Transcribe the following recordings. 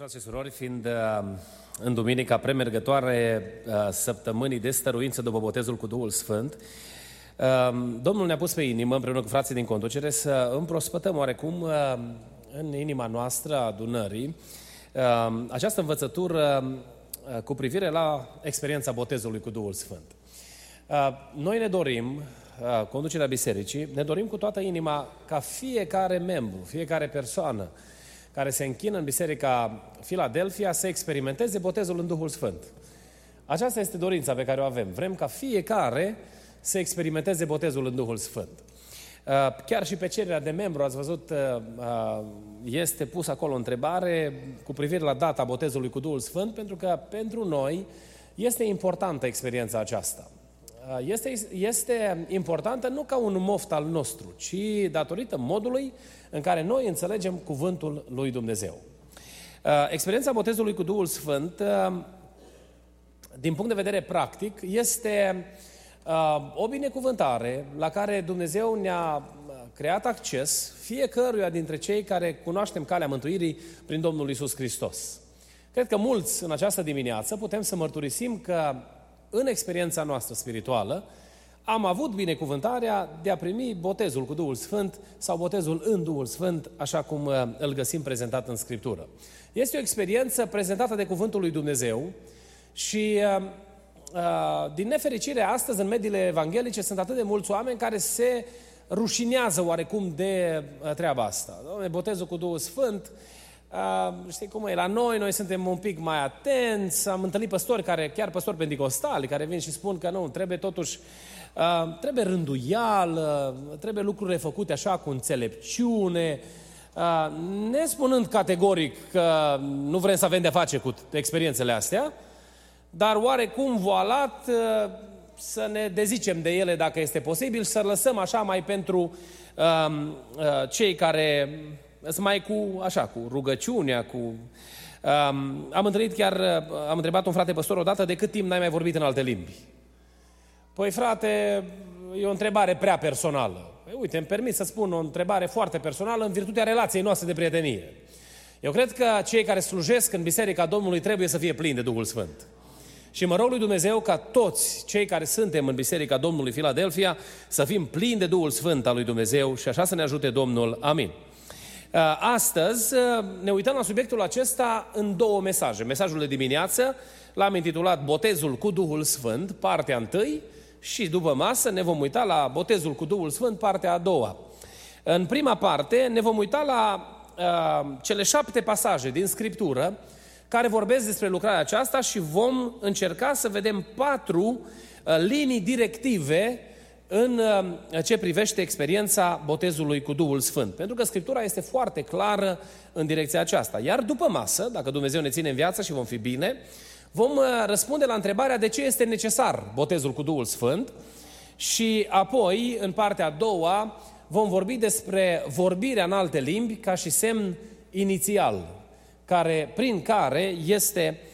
Iubiți frate și surori, fiind uh, în duminica premergătoare uh, săptămânii de stăruință după botezul cu Duhul Sfânt, uh, Domnul ne-a pus pe inimă, împreună cu frații din conducere, să împrospătăm oarecum în inima noastră a adunării această învățătură cu privire la experiența botezului cu Duhul Sfânt. Noi ne dorim, conducerea bisericii, ne dorim cu toată inima ca fiecare membru, fiecare persoană, care se închină în Biserica Filadelfia să experimenteze botezul în Duhul Sfânt. Aceasta este dorința pe care o avem. Vrem ca fiecare să experimenteze botezul în Duhul Sfânt. Uh, chiar și pe cererea de membru, ați văzut, uh, uh, este pus acolo o întrebare cu privire la data botezului cu Duhul Sfânt, pentru că pentru noi este importantă experiența aceasta. Este, este importantă nu ca un moft al nostru, ci datorită modului în care noi înțelegem cuvântul lui Dumnezeu. Uh, experiența botezului cu Duhul Sfânt, uh, din punct de vedere practic, este uh, o binecuvântare la care Dumnezeu ne-a creat acces fiecăruia dintre cei care cunoaștem calea mântuirii prin Domnul Isus Hristos. Cred că mulți în această dimineață putem să mărturisim că în experiența noastră spirituală am avut binecuvântarea de a primi botezul cu Duhul Sfânt sau botezul în Duhul Sfânt, așa cum uh, îl găsim prezentat în Scriptură. Este o experiență prezentată de Cuvântul lui Dumnezeu și uh, uh, din nefericire, astăzi, în mediile evanghelice, sunt atât de mulți oameni care se rușinează oarecum de treaba asta. Doamne, botezul cu Duhul Sfânt, Uh, știi cum e, la noi, noi suntem un pic mai atenți, am întâlnit păstori care, chiar păstori pentecostali, care vin și spun că nu, trebuie totuși Uh, trebuie rânduială, trebuie lucrurile făcute așa cu înțelepciune, uh, ne spunând categoric că nu vrem să avem de face cu experiențele astea, dar oarecum voalat uh, să ne dezicem de ele dacă este posibil, să lăsăm așa mai pentru uh, uh, cei care sunt mai cu, așa, cu rugăciunea, cu... Uh, am întâlnit chiar, am întrebat un frate păstor odată de cât timp n-ai mai vorbit în alte limbi. Păi frate, e o întrebare prea personală. Păi, uite, îmi permis să spun o întrebare foarte personală în virtutea relației noastre de prietenie. Eu cred că cei care slujesc în Biserica Domnului trebuie să fie plini de Duhul Sfânt. Și mă rog lui Dumnezeu ca toți cei care suntem în Biserica Domnului Filadelfia să fim plini de Duhul Sfânt al lui Dumnezeu și așa să ne ajute Domnul. Amin. Uh, astăzi uh, ne uităm la subiectul acesta în două mesaje. Mesajul de dimineață l-am intitulat Botezul cu Duhul Sfânt, partea întâi, și după masă ne vom uita la botezul cu Duhul Sfânt, partea a doua. În prima parte ne vom uita la uh, cele șapte pasaje din Scriptură care vorbesc despre lucrarea aceasta și vom încerca să vedem patru uh, linii directive în uh, ce privește experiența botezului cu Duhul Sfânt. Pentru că Scriptura este foarte clară în direcția aceasta. Iar după masă, dacă Dumnezeu ne ține în viață și vom fi bine, vom uh, răspunde la întrebarea de ce este necesar botezul cu Duhul Sfânt și apoi, în partea a doua, vom vorbi despre vorbirea în alte limbi ca și semn inițial, care, prin care este uh, uh,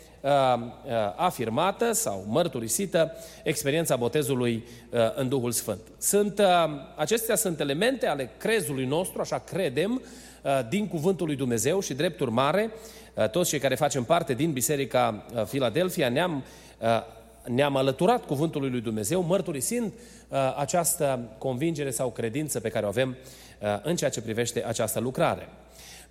afirmată sau mărturisită experiența botezului uh, în Duhul Sfânt. Sunt, uh, acestea sunt elemente ale crezului nostru, așa credem, uh, din Cuvântul lui Dumnezeu și drept urmare, Uh, toți cei care facem parte din Biserica uh, Filadelfia ne-am, uh, ne-am alăturat cuvântului lui Dumnezeu, mărturisind această convingere sau credință pe care o avem în ceea ce privește această lucrare.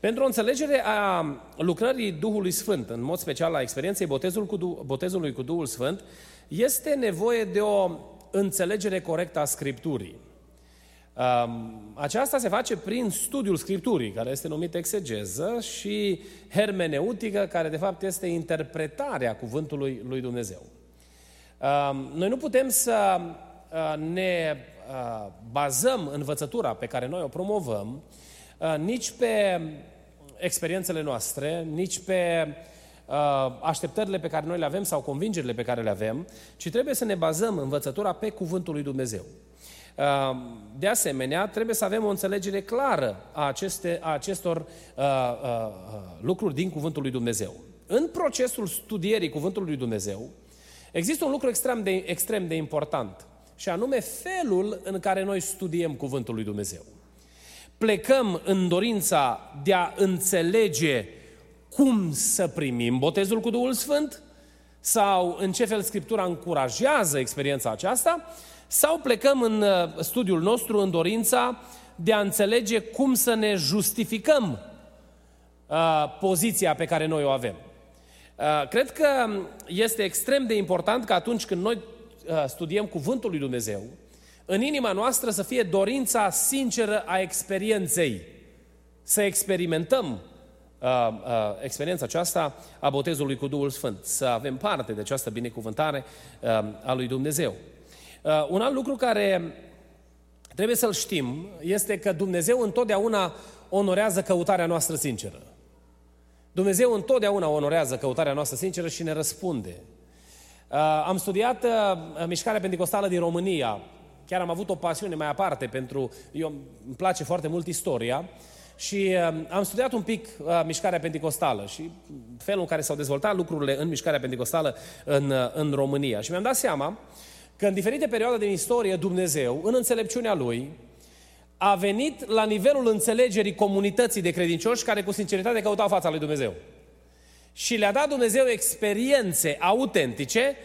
Pentru o înțelegere a lucrării Duhului Sfânt, în mod special a experienței botezul cu, botezului cu Duhul Sfânt, este nevoie de o înțelegere corectă a Scripturii. Aceasta se face prin studiul Scripturii, care este numit exegeză, și hermeneutică, care de fapt este interpretarea cuvântului lui Dumnezeu. Noi nu putem să ne bazăm învățătura pe care noi o promovăm nici pe experiențele noastre, nici pe așteptările pe care noi le avem sau convingerile pe care le avem, ci trebuie să ne bazăm învățătura pe cuvântul lui Dumnezeu. De asemenea, trebuie să avem o înțelegere clară a, aceste, a acestor uh, uh, lucruri din Cuvântul lui Dumnezeu. În procesul studierii Cuvântului lui Dumnezeu, există un lucru extrem de, extrem de important, și anume felul în care noi studiem Cuvântul lui Dumnezeu. Plecăm în dorința de a înțelege cum să primim botezul cu Duhul Sfânt, sau în ce fel Scriptura încurajează experiența aceasta, sau plecăm în uh, studiul nostru în dorința de a înțelege cum să ne justificăm uh, poziția pe care noi o avem. Uh, cred că este extrem de important că atunci când noi uh, studiem Cuvântul lui Dumnezeu, în inima noastră să fie dorința sinceră a experienței. Să experimentăm uh, uh, experiența aceasta a botezului cu Duhul Sfânt. Să avem parte de această binecuvântare uh, a lui Dumnezeu. Uh, un alt lucru care trebuie să-l știm este că Dumnezeu întotdeauna onorează căutarea noastră sinceră. Dumnezeu întotdeauna onorează căutarea noastră sinceră și ne răspunde. Uh, am studiat uh, mișcarea pentecostală din România. Chiar am avut o pasiune mai aparte pentru... Eu îmi place foarte mult istoria și uh, am studiat un pic mișcarea pentecostală și felul în care s-au dezvoltat lucrurile în mișcarea pentecostală în, în România. Și mi-am dat seama că în diferite perioade din istorie Dumnezeu, în înțelepciunea Lui, a venit la nivelul înțelegerii comunității de credincioși care cu sinceritate căutau fața lui Dumnezeu. Și le-a dat Dumnezeu experiențe autentice,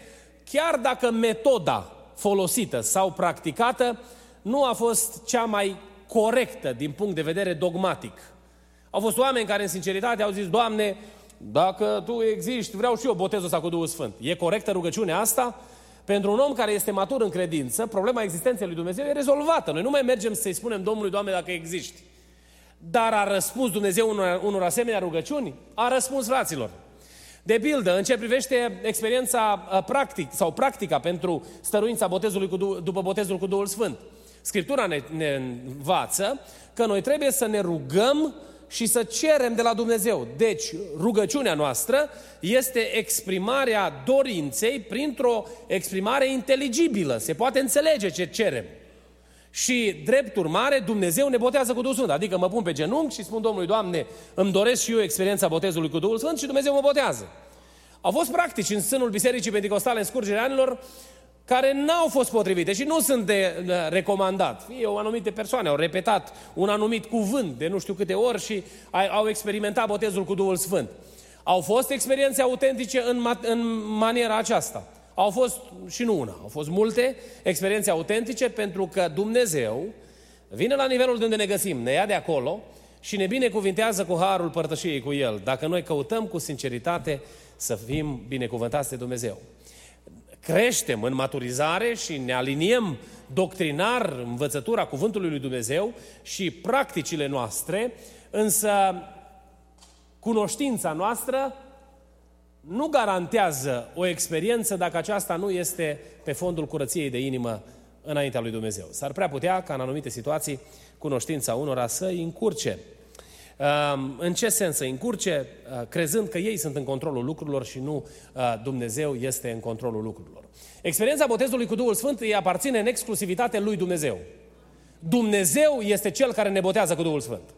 chiar dacă metoda folosită sau practicată nu a fost cea mai corectă din punct de vedere dogmatic. Au fost oameni care în sinceritate au zis, Doamne, dacă Tu existi, vreau și eu botezul ăsta cu Duhul Sfânt. E corectă rugăciunea asta? Pentru un om care este matur în credință, problema existenței lui Dumnezeu e rezolvată. Noi nu mai mergem să-i spunem Domnului, Doamne, dacă existi. Dar a răspuns Dumnezeu unor, unor asemenea rugăciuni? A răspuns fraților. De pildă, în ce privește experiența practic sau practica pentru stăruința botezului cu, după botezul cu Duhul Sfânt. Scriptura ne, ne învață că noi trebuie să ne rugăm și să cerem de la Dumnezeu. Deci, rugăciunea noastră este exprimarea dorinței printr-o exprimare inteligibilă. Se poate înțelege ce cerem. Și, drept urmare, Dumnezeu ne botează cu Duhul Sfânt. Adică mă pun pe genunchi și spun Domnului, Doamne, îmi doresc și eu experiența botezului cu Duhul Sfânt și Dumnezeu mă botează. Au fost practici în sânul Bisericii Pentecostale în scurgerea anilor care n-au fost potrivite și nu sunt de recomandat. Fie o anumite persoane au repetat un anumit cuvânt de nu știu câte ori și au experimentat botezul cu Duhul Sfânt. Au fost experiențe autentice în, ma- în maniera aceasta. Au fost și nu una, au fost multe experiențe autentice pentru că Dumnezeu vine la nivelul de unde ne găsim, ne ia de acolo și ne binecuvintează cu harul părtășiei cu El. Dacă noi căutăm cu sinceritate să fim binecuvântați de Dumnezeu creștem în maturizare și ne aliniem doctrinar învățătura Cuvântului lui Dumnezeu și practicile noastre, însă cunoștința noastră nu garantează o experiență dacă aceasta nu este pe fondul curăției de inimă înaintea lui Dumnezeu. S-ar prea putea ca în anumite situații cunoștința unora să îi încurce în ce sens să încurce? Uh, crezând că ei sunt în controlul lucrurilor și nu uh, Dumnezeu este în controlul lucrurilor. Experiența botezului cu Duhul Sfânt îi aparține în exclusivitate lui Dumnezeu. Dumnezeu este Cel care ne botează cu Duhul Sfânt.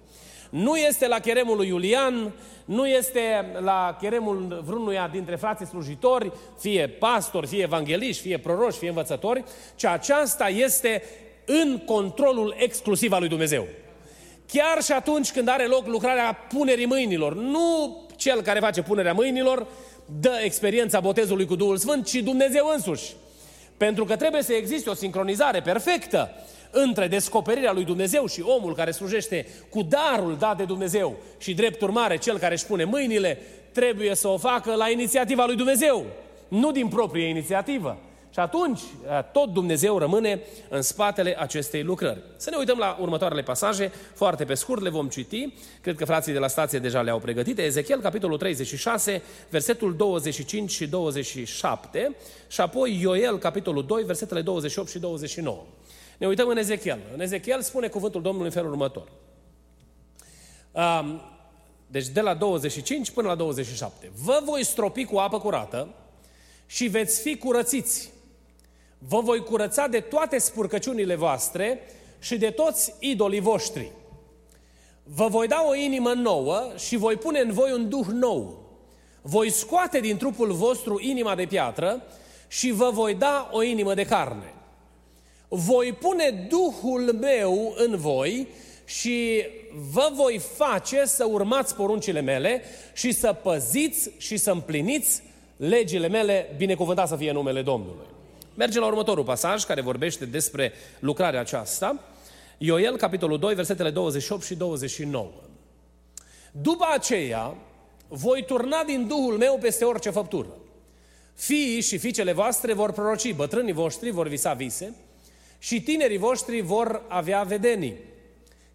Nu este la cheremul lui Iulian, nu este la cheremul vreunuia dintre frații slujitori, fie pastori, fie evangeliști, fie proroși, fie învățători, ci aceasta este în controlul exclusiv al lui Dumnezeu. Chiar și atunci când are loc lucrarea punerii mâinilor. Nu cel care face punerea mâinilor dă experiența botezului cu Duhul Sfânt, ci Dumnezeu însuși. Pentru că trebuie să existe o sincronizare perfectă între descoperirea lui Dumnezeu și omul care slujește cu darul dat de Dumnezeu și drept urmare cel care își pune mâinile trebuie să o facă la inițiativa lui Dumnezeu, nu din proprie inițiativă. Și atunci tot Dumnezeu rămâne în spatele acestei lucrări. Să ne uităm la următoarele pasaje, foarte pe scurt le vom citi. Cred că frații de la stație deja le-au pregătite. Ezechiel, capitolul 36, versetul 25 și 27 și apoi Ioel, capitolul 2, versetele 28 și 29. Ne uităm în Ezechiel. În Ezechiel spune cuvântul Domnului în felul următor. Um, Deci de la 25 până la 27. Vă voi stropi cu apă curată și veți fi curățiți. Vă voi curăța de toate spurcăciunile voastre și de toți idolii voștri. Vă voi da o inimă nouă și voi pune în voi un duh nou. Voi scoate din trupul vostru inima de piatră și vă voi da o inimă de carne. Voi pune Duhul meu în voi și vă voi face să urmați poruncile mele și să păziți și să împliniți legile mele, binecuvântat să fie numele Domnului. Mergem la următorul pasaj care vorbește despre lucrarea aceasta. Ioel, capitolul 2, versetele 28 și 29. După aceea, voi turna din Duhul meu peste orice făptură. Fiii și fiicele voastre vor proroci, bătrânii voștri vor visa vise și tinerii voștri vor avea vedenii.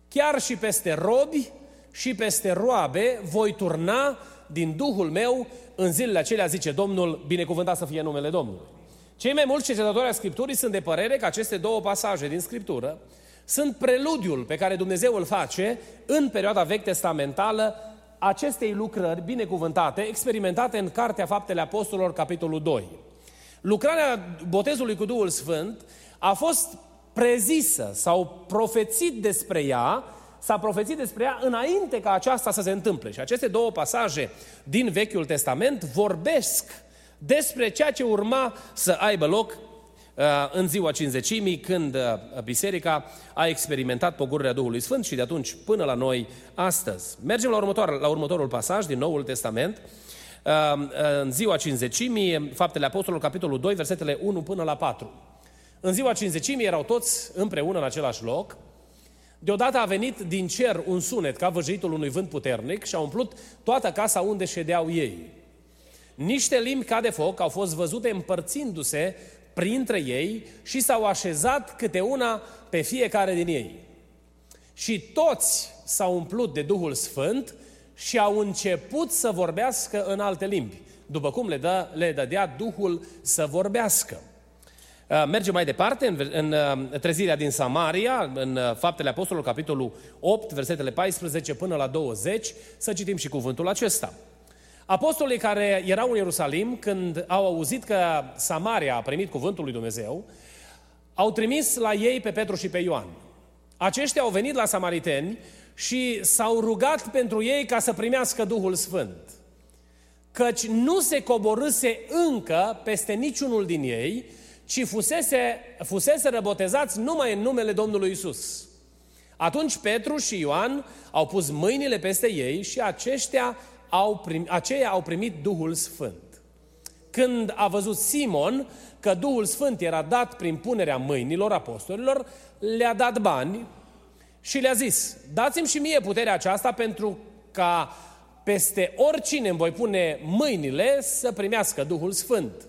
Chiar și peste robi și peste roabe voi turna din Duhul meu în zilele acelea, zice Domnul, binecuvântat să fie numele Domnului. Cei mai mulți cercetători a Scripturii sunt de părere că aceste două pasaje din Scriptură sunt preludiul pe care Dumnezeu îl face în perioada vechi testamentală acestei lucrări binecuvântate, experimentate în Cartea Faptele Apostolilor, capitolul 2. Lucrarea botezului cu Duhul Sfânt a fost prezisă sau profețit despre ea, s-a profețit despre ea înainte ca aceasta să se întâmple. Și aceste două pasaje din Vechiul Testament vorbesc despre ceea ce urma să aibă loc uh, în ziua cinzecimii, când uh, biserica a experimentat pogorârea Duhului Sfânt și de atunci până la noi astăzi. Mergem la, următoar, la următorul pasaj din Noul Testament, uh, în ziua cinzecimii, Faptele Apostolilor, capitolul 2, versetele 1 până la 4. În ziua cinzecimii erau toți împreună în același loc. Deodată a venit din cer un sunet ca văjitul unui vânt puternic și a umplut toată casa unde ședeau ei. Niște limbi ca de foc au fost văzute împărțindu-se printre ei și s-au așezat câte una pe fiecare din ei. Și toți s-au umplut de Duhul Sfânt și au început să vorbească în alte limbi, după cum le, dă, le dădea Duhul să vorbească. Uh, mergem mai departe în, în uh, trezirea din Samaria, în uh, Faptele Apostolului, capitolul 8, versetele 14 până la 20, să citim și cuvântul acesta. Apostolii care erau în Ierusalim, când au auzit că Samaria a primit cuvântul lui Dumnezeu, au trimis la ei pe Petru și pe Ioan. Aceștia au venit la samariteni și s-au rugat pentru ei ca să primească Duhul Sfânt. Căci nu se coborâse încă peste niciunul din ei, ci fusese, fusese răbotezați numai în numele Domnului Isus. Atunci Petru și Ioan au pus mâinile peste ei și aceștia au prim, aceia au primit Duhul Sfânt. Când a văzut Simon că Duhul Sfânt era dat prin punerea mâinilor apostolilor, le-a dat bani și le-a zis, dați-mi și mie puterea aceasta pentru ca peste oricine îmi voi pune mâinile să primească Duhul Sfânt.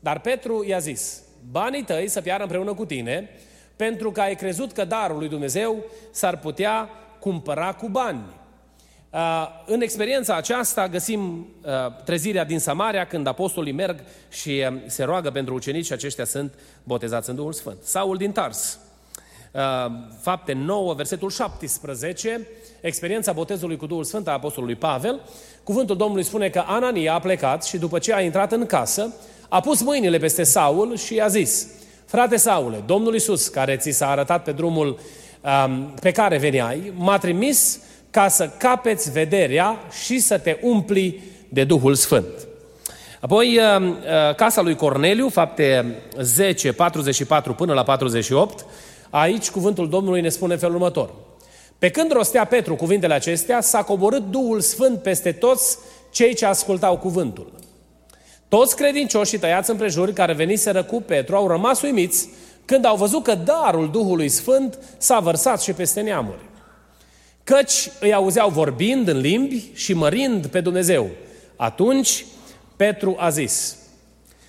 Dar Petru i-a zis, banii tăi să piară împreună cu tine, pentru că ai crezut că darul lui Dumnezeu s-ar putea cumpăra cu bani. Uh, în experiența aceasta găsim uh, trezirea din Samaria când apostolii merg și uh, se roagă pentru ucenici și aceștia sunt botezați în Duhul Sfânt. Saul din Tars, fapte 9, versetul 17, experiența botezului cu Duhul Sfânt a apostolului Pavel, cuvântul Domnului spune că Anania a plecat și după ce a intrat în casă, a pus mâinile peste Saul și i-a zis, frate Saule, Domnul Iisus, care ți s-a arătat pe drumul um, pe care veneai, m-a trimis ca să capeți vederea și să te umpli de Duhul Sfânt. Apoi, um, uh, casa lui Corneliu, fapte 10, 44 până la 48, aici cuvântul Domnului ne spune felul următor. Pe când rostea Petru cuvintele acestea, s-a coborât Duhul Sfânt peste toți cei ce ascultau cuvântul. Toți credincioșii tăiați împrejur care veniseră cu Petru au rămas uimiți când au văzut că darul Duhului Sfânt s-a vărsat și peste neamuri. Căci îi auzeau vorbind în limbi și mărind pe Dumnezeu. Atunci Petru a zis,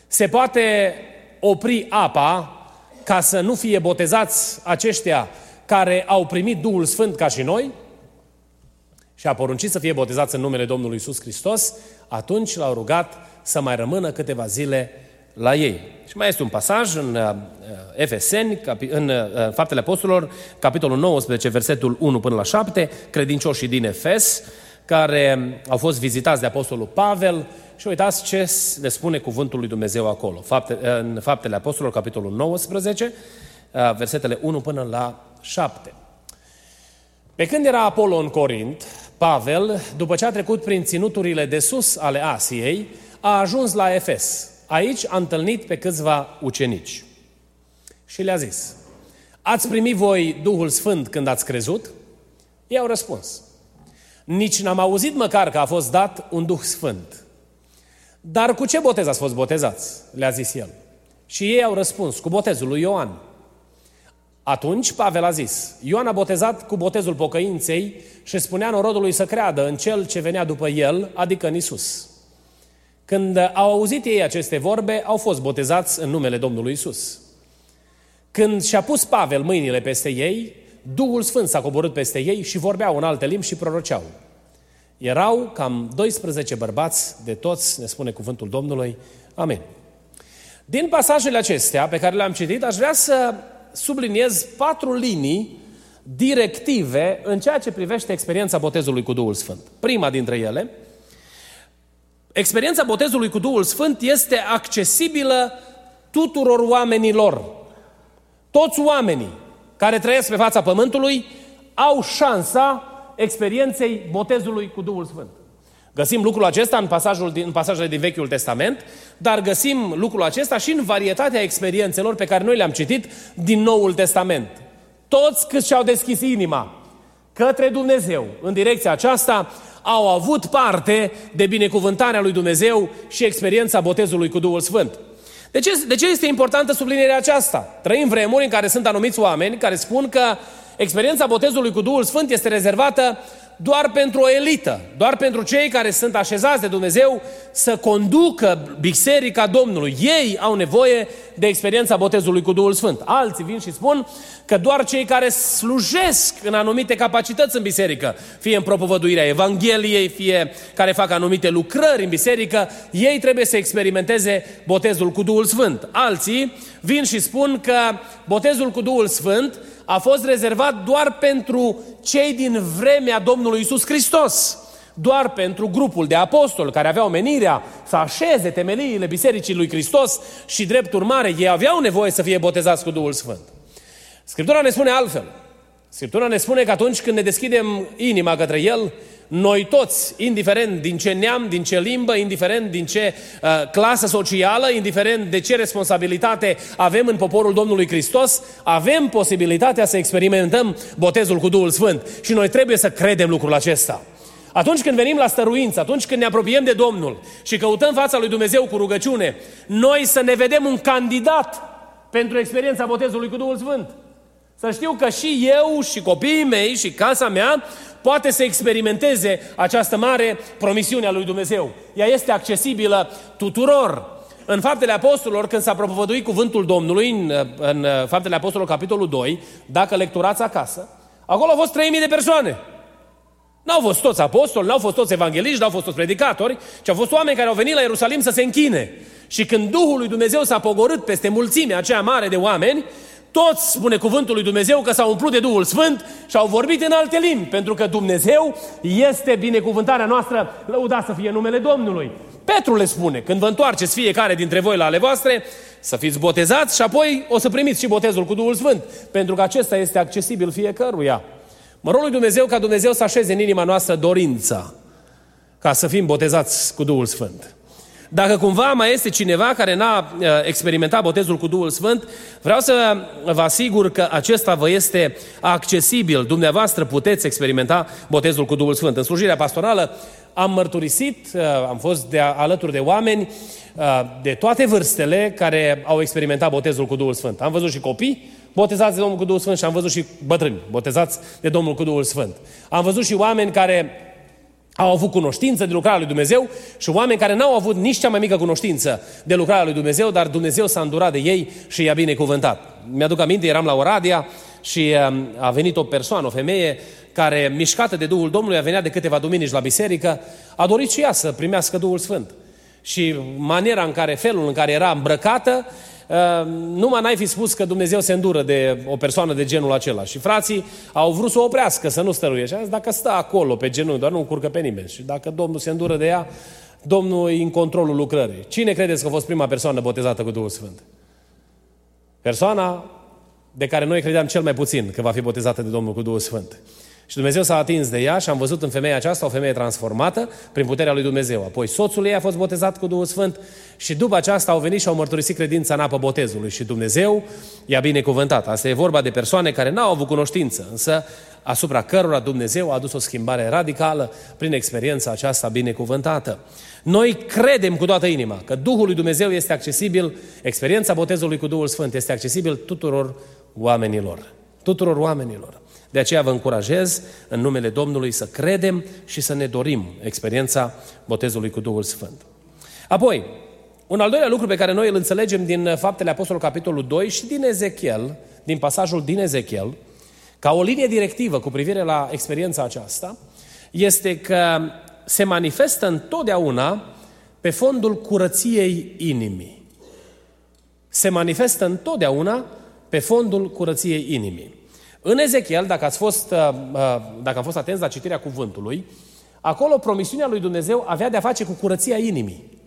se poate opri apa ca să nu fie botezați aceștia care au primit Duhul Sfânt ca și noi? Și a poruncit să fie botezați în numele Domnului Isus Hristos, atunci l-au rugat să mai rămână câteva zile la ei. Și mai este un pasaj în uh, Efeseni, în uh, Faptele Apostolilor, capitolul 19, versetul 1 până la 7, credincioșii din Efes, care au fost vizitați de Apostolul Pavel și uitați ce le spune cuvântul lui Dumnezeu acolo. Fapte, în Faptele Apostolilor, capitolul 19, uh, versetele 1 până la 7. Pe când era Apollo în Corint, Pavel, după ce a trecut prin ținuturile de sus ale Asiei, a ajuns la Efes. Aici a întâlnit pe câțiva ucenici. Și le-a zis, ați primit voi Duhul Sfânt când ați crezut? Ei au răspuns, nici n-am auzit măcar că a fost dat un Duh Sfânt. Dar cu ce botez ați fost botezați? Le-a zis el. Și ei au răspuns, cu botezul lui Ioan. Atunci Pavel a zis, Ioan a botezat cu botezul pocăinței și spunea norodului să creadă în cel ce venea după el, adică în Isus. Când au auzit ei aceste vorbe, au fost botezați în numele Domnului Isus. Când și-a pus Pavel mâinile peste ei, Duhul Sfânt s-a coborât peste ei și vorbeau în alte limbi și proroceau. Erau cam 12 bărbați de toți, ne spune cuvântul Domnului. Amin. Din pasajele acestea pe care le-am citit, aș vrea să subliniez patru linii directive în ceea ce privește experiența botezului cu Duhul Sfânt. Prima dintre ele, experiența botezului cu Duhul Sfânt este accesibilă tuturor oamenilor. Toți oamenii care trăiesc pe fața pământului au șansa experienței botezului cu Duhul Sfânt. Găsim lucrul acesta în, pasajul, în pasajele din Vechiul Testament, dar găsim lucrul acesta și în varietatea experiențelor pe care noi le-am citit din Noul Testament. Toți cât și-au deschis inima către Dumnezeu în direcția aceasta au avut parte de binecuvântarea lui Dumnezeu și experiența botezului cu Duhul Sfânt. De ce, de ce este importantă sublinierea aceasta? Trăim vremuri în care sunt anumiți oameni care spun că experiența botezului cu Duhul Sfânt este rezervată doar pentru o elită, doar pentru cei care sunt așezați de Dumnezeu să conducă biserica Domnului. Ei au nevoie de experiența botezului cu Duhul Sfânt. Alții vin și spun că doar cei care slujesc în anumite capacități în biserică, fie în propovăduirea Evangheliei, fie care fac anumite lucrări în biserică, ei trebuie să experimenteze botezul cu Duhul Sfânt. Alții vin și spun că botezul cu Duhul Sfânt a fost rezervat doar pentru cei din vremea Domnului Isus Hristos. Doar pentru grupul de apostoli care aveau menirea să așeze temeliile Bisericii lui Hristos și drept urmare ei aveau nevoie să fie botezați cu Duhul Sfânt. Scriptura ne spune altfel. Scriptura ne spune că atunci când ne deschidem inima către El, noi toți, indiferent din ce neam, din ce limbă, indiferent din ce uh, clasă socială, indiferent de ce responsabilitate avem în poporul Domnului Hristos, avem posibilitatea să experimentăm botezul cu Duhul Sfânt. Și noi trebuie să credem lucrul acesta. Atunci când venim la stăruință, atunci când ne apropiem de Domnul și căutăm fața lui Dumnezeu cu rugăciune, noi să ne vedem un candidat pentru experiența botezului cu Duhul Sfânt. Să știu că și eu și copiii mei și casa mea poate să experimenteze această mare promisiune a lui Dumnezeu. Ea este accesibilă tuturor. În Faptele Apostolilor, când s-a propovăduit cuvântul Domnului, în, în Faptele Apostolilor, capitolul 2, dacă lecturați acasă, acolo au fost 3.000 de persoane. N-au fost toți apostoli, n-au fost toți evangeliști, n-au fost toți predicatori, ci au fost oameni care au venit la Ierusalim să se închine. Și când Duhul lui Dumnezeu s-a pogorât peste mulțimea aceea mare de oameni, toți, spune cuvântul lui Dumnezeu, că s-au umplut de Duhul Sfânt și au vorbit în alte limbi, pentru că Dumnezeu este binecuvântarea noastră, lăuda să fie numele Domnului. Petru le spune, când vă întoarceți fiecare dintre voi la ale voastre, să fiți botezați și apoi o să primiți și botezul cu Duhul Sfânt, pentru că acesta este accesibil fiecăruia. Mă rog lui Dumnezeu ca Dumnezeu să așeze în inima noastră dorința ca să fim botezați cu Duhul Sfânt. Dacă cumva mai este cineva care n-a uh, experimentat botezul cu Duhul Sfânt, vreau să vă asigur că acesta vă este accesibil. Dumneavoastră puteți experimenta botezul cu Duhul Sfânt. În slujirea pastorală am mărturisit, uh, am fost de alături de oameni uh, de toate vârstele care au experimentat botezul cu Duhul Sfânt. Am văzut și copii botezați de Domnul cu Duhul Sfânt și am văzut și bătrâni botezați de Domnul cu Duhul Sfânt. Am văzut și oameni care au avut cunoștință de lucrarea lui Dumnezeu și oameni care n-au avut nici cea mai mică cunoștință de lucrarea lui Dumnezeu, dar Dumnezeu s-a îndurat de ei și i-a binecuvântat. Mi-aduc aminte, eram la Oradea și um, a venit o persoană, o femeie, care, mișcată de Duhul Domnului, a venit de câteva duminici la biserică, a dorit și ea să primească Duhul Sfânt. Și maniera în care, felul în care era îmbrăcată, uh, numai n-ai fi spus că Dumnezeu se îndură de o persoană de genul acela. Și frații au vrut să o oprească, să nu stăruie. Și dacă stă acolo pe genunchi, doar nu încurcă pe nimeni. Și dacă Domnul se îndură de ea, Domnul e în controlul lucrării. Cine credeți că a fost prima persoană botezată cu Duhul Sfânt? Persoana de care noi credeam cel mai puțin că va fi botezată de Domnul cu Duhul Sfânt. Și Dumnezeu s-a atins de ea și am văzut în femeia aceasta o femeie transformată prin puterea lui Dumnezeu. Apoi soțul ei a fost botezat cu Duhul Sfânt și după aceasta au venit și au mărturisit credința în apă botezului și Dumnezeu i-a binecuvântat. Asta e vorba de persoane care n-au avut cunoștință, însă asupra cărora Dumnezeu a adus o schimbare radicală prin experiența aceasta binecuvântată. Noi credem cu toată inima că Duhul lui Dumnezeu este accesibil, experiența botezului cu Duhul Sfânt este accesibil tuturor oamenilor. Tuturor oamenilor. De aceea vă încurajez în numele Domnului să credem și să ne dorim experiența botezului cu Duhul Sfânt. Apoi, un al doilea lucru pe care noi îl înțelegem din Faptele Apostolului capitolul 2 și din Ezechiel, din pasajul din Ezechiel, ca o linie directivă cu privire la experiența aceasta, este că se manifestă întotdeauna pe fondul curăției inimii. Se manifestă întotdeauna pe fondul curăției inimii. În Ezechiel, dacă, ați fost, uh, uh, dacă am fost atenți la citirea cuvântului, acolo promisiunea lui Dumnezeu avea de-a face cu curăția inimii.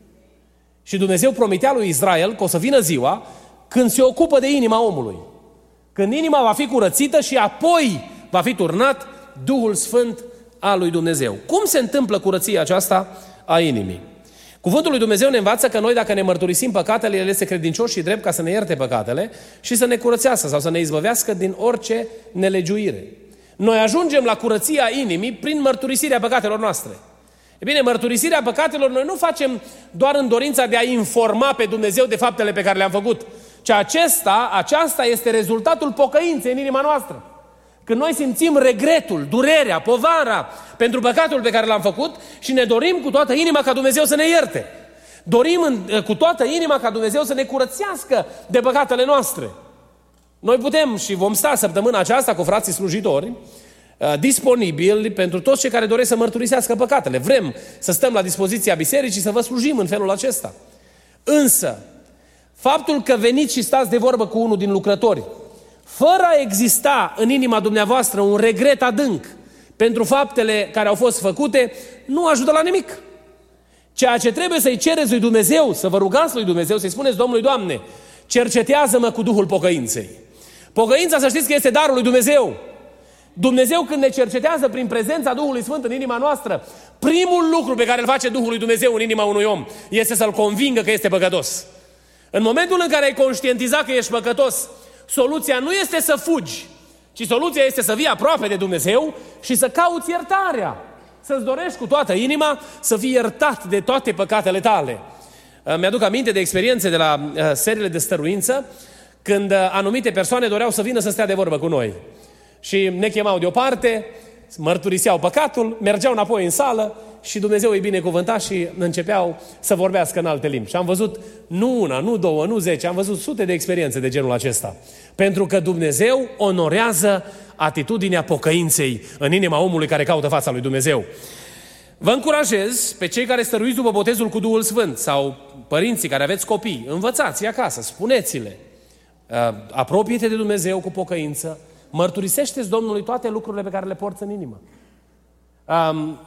Și Dumnezeu promitea lui Israel că o să vină ziua când se ocupă de inima omului. Când inima va fi curățită și apoi va fi turnat Duhul Sfânt al lui Dumnezeu. Cum se întâmplă curăția aceasta a inimii? Cuvântul lui Dumnezeu ne învață că noi dacă ne mărturisim păcatele, El este credincios și drept ca să ne ierte păcatele și să ne curățească sau să ne izbăvească din orice nelegiuire. Noi ajungem la curăția inimii prin mărturisirea păcatelor noastre. E bine, mărturisirea păcatelor noi nu facem doar în dorința de a informa pe Dumnezeu de faptele pe care le-am făcut, ci acesta, aceasta este rezultatul pocăinței în inima noastră. Când noi simțim regretul, durerea, povara pentru păcatul pe care l-am făcut și ne dorim cu toată inima ca Dumnezeu să ne ierte. Dorim în, cu toată inima ca Dumnezeu să ne curățească de păcatele noastre. Noi putem și vom sta săptămâna aceasta cu frații slujitori uh, disponibili pentru toți cei care doresc să mărturisească păcatele. Vrem să stăm la dispoziția bisericii să vă slujim în felul acesta. Însă, faptul că veniți și stați de vorbă cu unul din lucrători fără a exista în inima dumneavoastră un regret adânc pentru faptele care au fost făcute, nu ajută la nimic. Ceea ce trebuie să-i cereți lui Dumnezeu, să vă rugați lui Dumnezeu, să-i spuneți Domnului, Doamne, cercetează-mă cu Duhul pocăinței. Pocăința, să știți că este darul lui Dumnezeu. Dumnezeu când ne cercetează prin prezența Duhului Sfânt în inima noastră, primul lucru pe care îl face Duhul lui Dumnezeu în inima unui om este să-l convingă că este păcătos. În momentul în care ai conștientizat că ești păcătos, Soluția nu este să fugi, ci soluția este să vii aproape de Dumnezeu și să cauți iertarea. Să-ți dorești cu toată inima să fii iertat de toate păcatele tale. Uh, mi-aduc aminte de experiențe de la uh, seriile de stăruință, când uh, anumite persoane doreau să vină să stea de vorbă cu noi. Și ne chemau deoparte, mărturiseau păcatul, mergeau înapoi în sală și Dumnezeu îi binecuvânta și începeau să vorbească în alte limbi. Și am văzut nu una, nu două, nu zece, am văzut sute de experiențe de genul acesta. Pentru că Dumnezeu onorează atitudinea pocăinței în inima omului care caută fața lui Dumnezeu. Vă încurajez pe cei care stăruiți după botezul cu Duhul Sfânt sau părinții care aveți copii, învățați acasă, spuneți-le, uh, apropie-te de Dumnezeu cu pocăință, mărturisește-ți Domnului toate lucrurile pe care le porți în inimă. Um,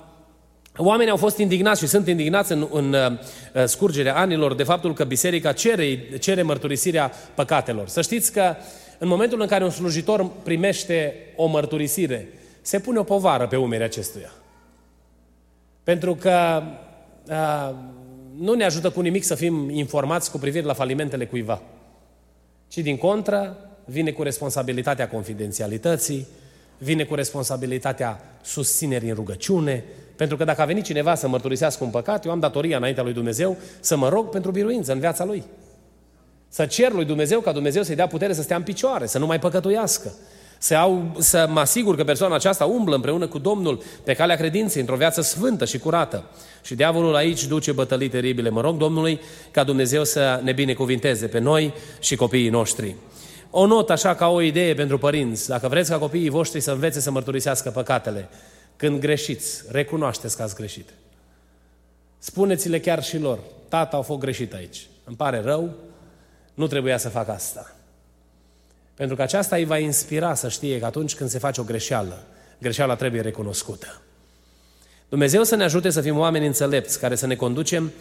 Oamenii au fost indignați și sunt indignați în, în uh, scurgerea anilor de faptul că biserica cere, cere mărturisirea păcatelor. Să știți că în momentul în care un slujitor primește o mărturisire, se pune o povară pe umerii acestuia. Pentru că uh, nu ne ajută cu nimic să fim informați cu privire la falimentele cuiva, ci din contră vine cu responsabilitatea confidențialității, vine cu responsabilitatea susținerii în rugăciune, pentru că dacă a venit cineva să mărturisească un păcat, eu am datoria înaintea lui Dumnezeu să mă rog pentru biruință în viața lui. Să cer lui Dumnezeu ca Dumnezeu să-i dea putere să stea în picioare, să nu mai păcătuiască. Să, au, să mă asigur că persoana aceasta umblă împreună cu Domnul pe calea credinței, într-o viață sfântă și curată. Și diavolul aici duce bătălii teribile. Mă rog Domnului ca Dumnezeu să ne binecuvinteze pe noi și copiii noștri. O notă așa ca o idee pentru părinți. Dacă vreți ca copiii voștri să învețe să mărturisească păcatele, când greșiți, recunoașteți că ați greșit. Spuneți-le chiar și lor, tata a fost greșit aici. Îmi pare rău, nu trebuia să facă asta. Pentru că aceasta îi va inspira să știe că atunci când se face o greșeală, greșeala trebuie recunoscută. Dumnezeu să ne ajute să fim oameni înțelepți, care să ne conducem uh,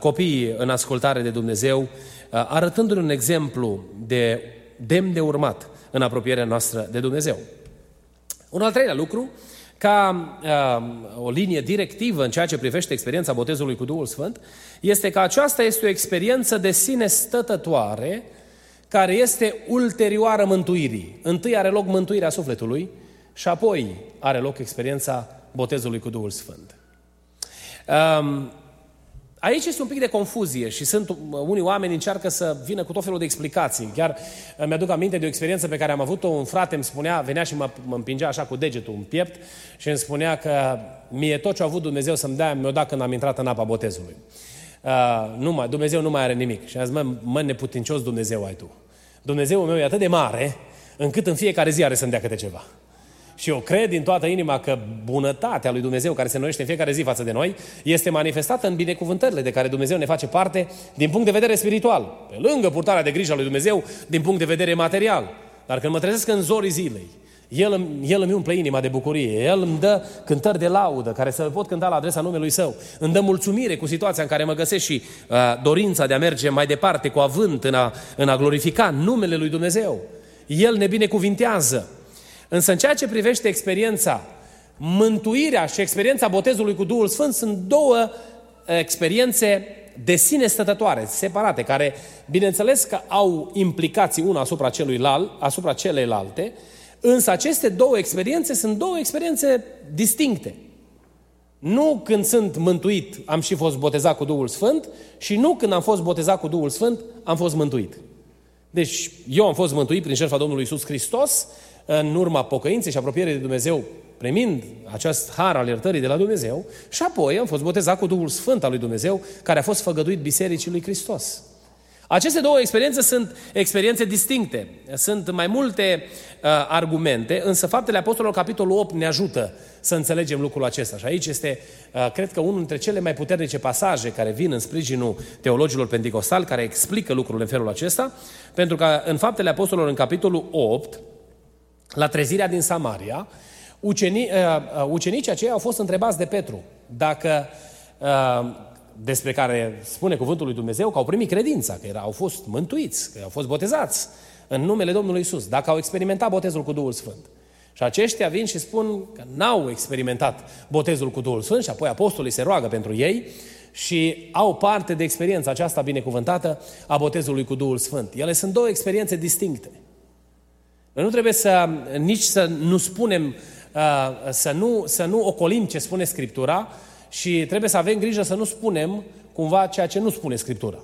copiii în ascultare de Dumnezeu, uh, arătându-ne un exemplu de demn de urmat în apropierea noastră de Dumnezeu. Un al treilea lucru, ca uh, o linie directivă în ceea ce privește experiența botezului cu Duhul Sfânt, este că aceasta este o experiență de sine stătătoare care este ulterioară mântuirii. Întâi are loc mântuirea sufletului și apoi are loc experiența botezului cu Duhul Sfânt. Um, Aici este un pic de confuzie și sunt unii oameni încearcă să vină cu tot felul de explicații. Chiar uh, mi-aduc aminte de o experiență pe care am avut-o, un frate îmi spunea, venea și mă, mă împingea așa cu degetul în piept și îmi spunea că mie tot ce a avut Dumnezeu să-mi dea, mi-o dat când am intrat în apa botezului. Uh, nu mai, Dumnezeu nu mai are nimic. Și a zis, mă, mă neputincios Dumnezeu ai tu. Dumnezeul meu e atât de mare, încât în fiecare zi are să-mi dea câte ceva. Și eu cred din toată inima că bunătatea lui Dumnezeu care se noiește în fiecare zi față de noi este manifestată în binecuvântările de care Dumnezeu ne face parte din punct de vedere spiritual. Pe lângă purtarea de grijă a lui Dumnezeu din punct de vedere material. Dar când mă trezesc în zorii zilei, el, îmi, el îmi umple inima de bucurie, El îmi dă cântări de laudă care să pot cânta la adresa numelui Său, îmi dă mulțumire cu situația în care mă găsesc și uh, dorința de a merge mai departe cu avânt în a, în a glorifica numele lui Dumnezeu. El ne binecuvintează. Însă în ceea ce privește experiența, mântuirea și experiența botezului cu Duhul Sfânt sunt două uh, experiențe de sine stătătoare, separate, care, bineînțeles că au implicații una asupra celuilalt, asupra celeilalte, însă aceste două experiențe sunt două experiențe distincte. Nu când sunt mântuit am și fost botezat cu Duhul Sfânt și nu când am fost botezat cu Duhul Sfânt am fost mântuit. Deci eu am fost mântuit prin jertfa Domnului Isus Hristos în urma pocăinței și apropierii de Dumnezeu, primind acest har al iertării de la Dumnezeu și apoi am fost botezat cu Duhul Sfânt al lui Dumnezeu, care a fost făgăduit Bisericii lui Hristos. Aceste două experiențe sunt experiențe distincte. Sunt mai multe uh, argumente, însă faptele Apostolilor, capitolul 8, ne ajută să înțelegem lucrul acesta. Și aici este, uh, cred că, unul dintre cele mai puternice pasaje care vin în sprijinul teologilor pentecostali, care explică lucrurile în felul acesta, pentru că în faptele Apostolilor, în capitolul 8, la trezirea din Samaria, ucenii, uh, uh, ucenicii aceia au fost întrebați de Petru dacă uh, despre care spune cuvântul lui Dumnezeu că au primit credința, că era, au fost mântuiți, că au fost botezați în numele Domnului Isus, dacă au experimentat botezul cu Duhul Sfânt. Și aceștia vin și spun că n-au experimentat botezul cu Duhul Sfânt și apoi apostolii se roagă pentru ei și au parte de experiența aceasta binecuvântată a botezului cu Duhul Sfânt. Ele sunt două experiențe distincte. Noi nu trebuie să nici să nu spunem, uh, să nu, să nu ocolim ce spune Scriptura și trebuie să avem grijă să nu spunem cumva ceea ce nu spune Scriptura.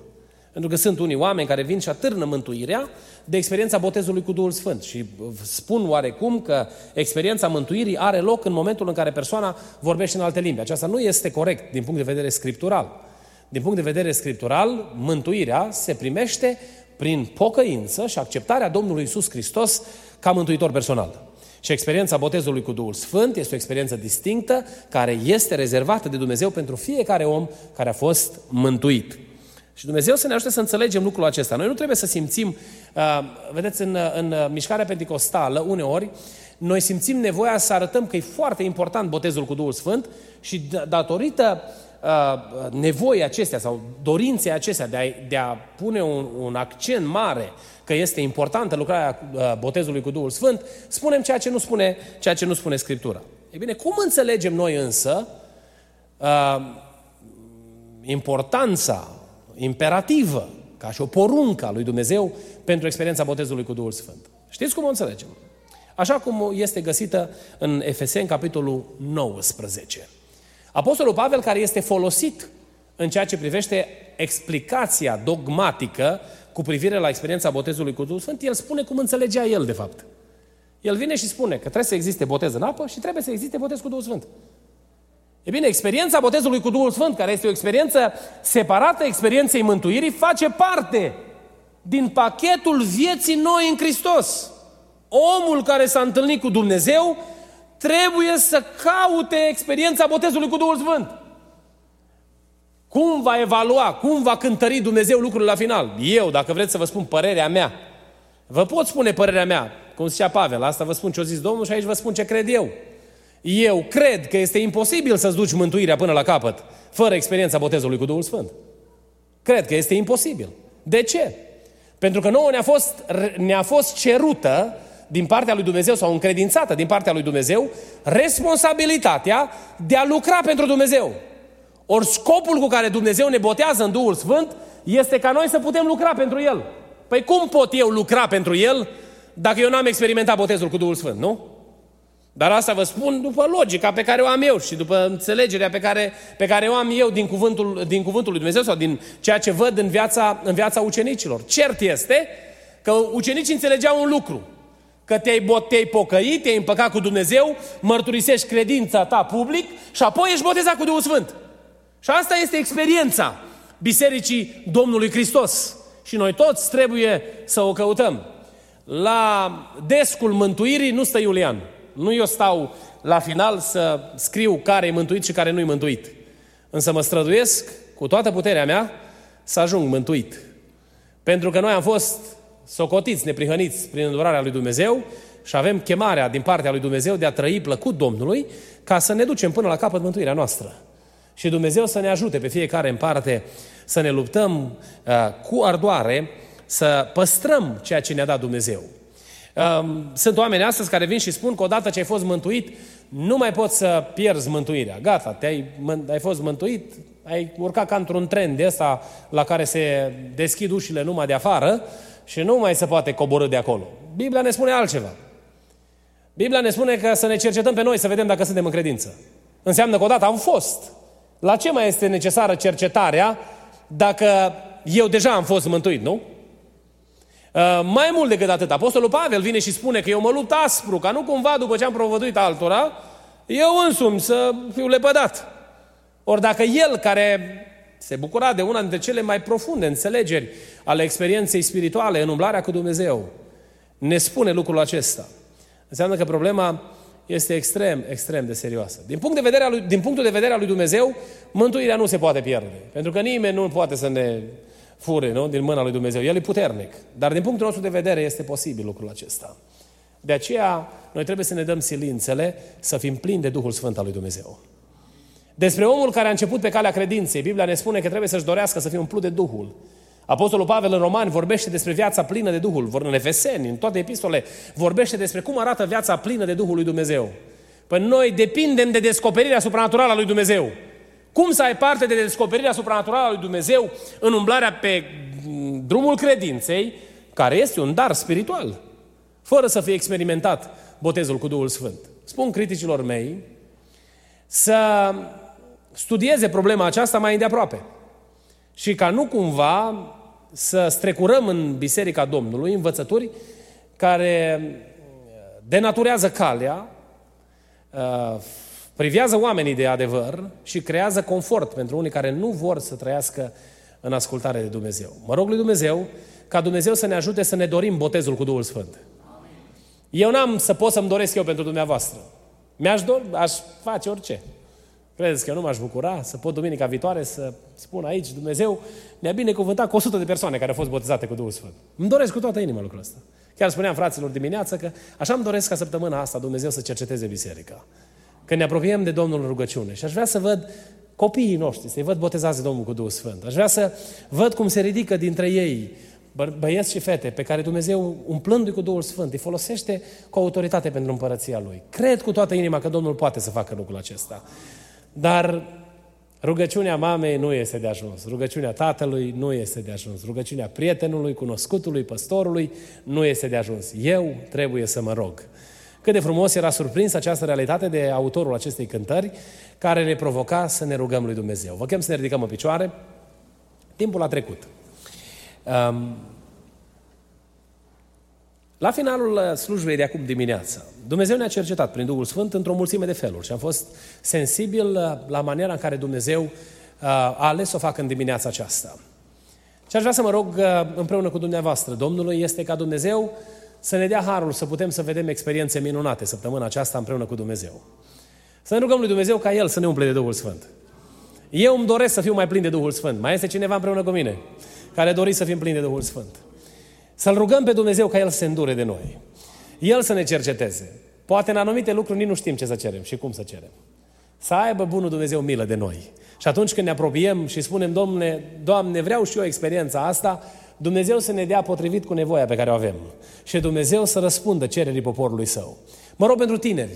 Pentru că sunt unii oameni care vin și atârnă mântuirea de experiența botezului cu Duhul Sfânt și spun oarecum că experiența mântuirii are loc în momentul în care persoana vorbește în alte limbi. Aceasta nu este corect din punct de vedere scriptural. Din punct de vedere scriptural, mântuirea se primește prin pocăință și acceptarea Domnului Isus Hristos ca mântuitor personal. Și experiența botezului cu Duhul Sfânt este o experiență distinctă care este rezervată de Dumnezeu pentru fiecare om care a fost mântuit. Și Dumnezeu să ne ajute să înțelegem lucrul acesta. Noi nu trebuie să simțim, uh, vedeți, în, în mișcarea pentecostală, uneori, noi simțim nevoia să arătăm că e foarte important botezul cu Duhul Sfânt și datorită uh, nevoii acestea sau dorinței acestea de a, de a pune un, un accent mare că este importantă lucrarea uh, botezului cu Duhul Sfânt, spunem ceea ce nu spune, ceea ce nu spune Scriptura. Ei bine, cum înțelegem noi însă uh, importanța imperativă, ca și o poruncă a lui Dumnezeu pentru experiența botezului cu Duhul Sfânt? Știți cum o înțelegem? Așa cum este găsită în Efeseni, capitolul 19. Apostolul Pavel, care este folosit în ceea ce privește explicația dogmatică cu privire la experiența botezului cu Duhul Sfânt, el spune cum înțelegea el, de fapt. El vine și spune că trebuie să existe botez în apă și trebuie să existe botez cu Duhul Sfânt. E bine, experiența botezului cu Duhul Sfânt, care este o experiență separată experienței mântuirii, face parte din pachetul vieții noi în Hristos. Omul care s-a întâlnit cu Dumnezeu trebuie să caute experiența botezului cu Duhul Sfânt. Cum va evalua, cum va cântări Dumnezeu lucrurile la final? Eu, dacă vreți să vă spun părerea mea, vă pot spune părerea mea, cum zicea Pavel, asta vă spun ce-o zis Domnul și aici vă spun ce cred eu. Eu cred că este imposibil să-ți duci mântuirea până la capăt fără experiența botezului cu Duhul Sfânt. Cred că este imposibil. De ce? Pentru că nouă ne-a fost, ne-a fost cerută din partea lui Dumnezeu sau încredințată din partea lui Dumnezeu responsabilitatea de a lucra pentru Dumnezeu. Ori scopul cu care Dumnezeu ne botează în Duhul Sfânt este ca noi să putem lucra pentru El. Păi cum pot eu lucra pentru El dacă eu n-am experimentat botezul cu Duhul Sfânt, nu? Dar asta vă spun după logica pe care o am eu și după înțelegerea pe care, pe care o am eu din cuvântul, din cuvântul lui Dumnezeu sau din ceea ce văd în viața, în viața ucenicilor. Cert este că ucenicii înțelegeau un lucru. Că te-ai, bot, te-ai pocăit, te-ai împăcat cu Dumnezeu, mărturisești credința ta public și apoi ești botezat cu Duhul Sfânt. Și asta este experiența Bisericii Domnului Hristos. Și noi toți trebuie să o căutăm. La descul mântuirii nu stă Iulian. Nu eu stau la final să scriu care e mântuit și care nu e mântuit. Însă mă străduiesc cu toată puterea mea să ajung mântuit. Pentru că noi am fost socotiți, neprihăniți prin îndurarea lui Dumnezeu și avem chemarea din partea lui Dumnezeu de a trăi plăcut Domnului ca să ne ducem până la capăt mântuirea noastră. Și Dumnezeu să ne ajute pe fiecare în parte să ne luptăm uh, cu ardoare, să păstrăm ceea ce ne-a dat Dumnezeu. Um, sunt oameni astăzi care vin și spun că odată ce ai fost mântuit, nu mai poți să pierzi mântuirea. Gata, te-ai, ai fost mântuit, ai urcat ca într-un tren de ăsta la care se deschid ușile numai de afară și nu mai se poate coborâ de acolo. Biblia ne spune altceva. Biblia ne spune că să ne cercetăm pe noi, să vedem dacă suntem în credință. Înseamnă că odată am fost. La ce mai este necesară cercetarea dacă eu deja am fost mântuit, nu? Uh, mai mult decât atât, Apostolul Pavel vine și spune că eu mă lupt aspru, ca nu cumva după ce am provăduit altora, eu însumi să fiu lepădat. Ori dacă el care se bucura de una dintre cele mai profunde înțelegeri ale experienței spirituale în umblarea cu Dumnezeu, ne spune lucrul acesta. Înseamnă că problema este extrem, extrem de serioasă. Din, punct de vedere lui, din punctul de vedere al lui Dumnezeu, mântuirea nu se poate pierde. Pentru că nimeni nu poate să ne fure nu? din mâna lui Dumnezeu. El e puternic. Dar din punctul nostru de vedere este posibil lucrul acesta. De aceea, noi trebuie să ne dăm silințele să fim plini de Duhul Sfânt al lui Dumnezeu. Despre omul care a început pe calea credinței, Biblia ne spune că trebuie să-și dorească să fie umplut de Duhul. Apostolul Pavel în Romani vorbește despre viața plină de Duhul, vor în Efeseni, în toate epistole, vorbește despre cum arată viața plină de Duhul lui Dumnezeu. Păi noi depindem de descoperirea supranaturală a lui Dumnezeu. Cum să ai parte de descoperirea supranaturală a lui Dumnezeu în umblarea pe drumul credinței, care este un dar spiritual, fără să fie experimentat botezul cu Duhul Sfânt? Spun criticilor mei să studieze problema aceasta mai îndeaproape. Și ca nu cumva să strecurăm în Biserica Domnului învățături care denaturează calea, uh, privează oamenii de adevăr și creează confort pentru unii care nu vor să trăiască în ascultare de Dumnezeu. Mă rog lui Dumnezeu ca Dumnezeu să ne ajute să ne dorim botezul cu Duhul Sfânt. Eu n-am să pot să-mi doresc eu pentru dumneavoastră. Mi-aș dori, aș face orice. Credeți că eu nu m-aș bucura să pot duminica viitoare să spun aici, Dumnezeu ne-a binecuvântat cu 100 de persoane care au fost botezate cu Duhul Sfânt. Îmi doresc cu toată inima lucrul ăsta. Chiar spuneam fraților dimineață că așa îmi doresc ca săptămâna asta Dumnezeu să cerceteze biserica. Când ne apropiem de Domnul în rugăciune și aș vrea să văd copiii noștri, să-i văd botezați de Domnul cu Duhul Sfânt. Aș vrea să văd cum se ridică dintre ei bă- băieți și fete pe care Dumnezeu, umplându-i cu Duhul Sfânt, îi folosește cu autoritate pentru împărăția Lui. Cred cu toată inima că Domnul poate să facă lucrul acesta. Dar rugăciunea mamei nu este de ajuns, rugăciunea tatălui nu este de ajuns, rugăciunea prietenului, cunoscutului, păstorului nu este de ajuns. Eu trebuie să mă rog. Cât de frumos era surprins această realitate de autorul acestei cântări, care ne provoca să ne rugăm lui Dumnezeu. Vă chem să ne ridicăm în picioare. Timpul a trecut. Um, la finalul uh, slujbei de acum dimineață, Dumnezeu ne-a cercetat prin Duhul Sfânt într-o mulțime de feluri și am fost sensibil uh, la maniera în care Dumnezeu uh, a ales să o facă în dimineața aceasta. Ce aș vrea să mă rog împreună cu dumneavoastră, Domnului, este ca Dumnezeu să ne dea harul să putem să vedem experiențe minunate săptămâna aceasta împreună cu Dumnezeu. Să ne rugăm lui Dumnezeu ca El să ne umple de Duhul Sfânt. Eu îmi doresc să fiu mai plin de Duhul Sfânt. Mai este cineva împreună cu mine care doriți să fim plini de Duhul Sfânt. Să-L rugăm pe Dumnezeu ca El să se îndure de noi. El să ne cerceteze. Poate în anumite lucruri nici nu știm ce să cerem și cum să cerem. Să aibă bunul Dumnezeu milă de noi. Și atunci când ne apropiem și spunem, Domnule, Doamne, vreau și eu experiența asta, Dumnezeu să ne dea potrivit cu nevoia pe care o avem. Și Dumnezeu să răspundă cererii poporului său. Mă rog pentru tineri.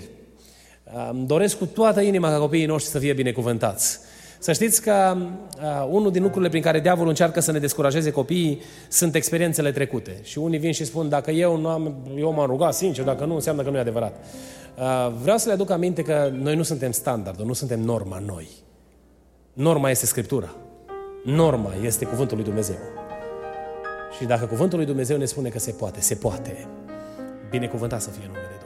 Îmi doresc cu toată inima ca copiii noștri să fie binecuvântați. Să știți că uh, unul din lucrurile prin care diavolul încearcă să ne descurajeze copiii sunt experiențele trecute. Și unii vin și spun, dacă eu, nu am, eu m-am rugat sincer, dacă nu, înseamnă că nu e adevărat. Uh, vreau să le aduc aminte că noi nu suntem standard, nu suntem norma noi. Norma este Scriptura. Norma este Cuvântul lui Dumnezeu. Și dacă Cuvântul lui Dumnezeu ne spune că se poate, se poate. Binecuvântat să fie numele Domnului.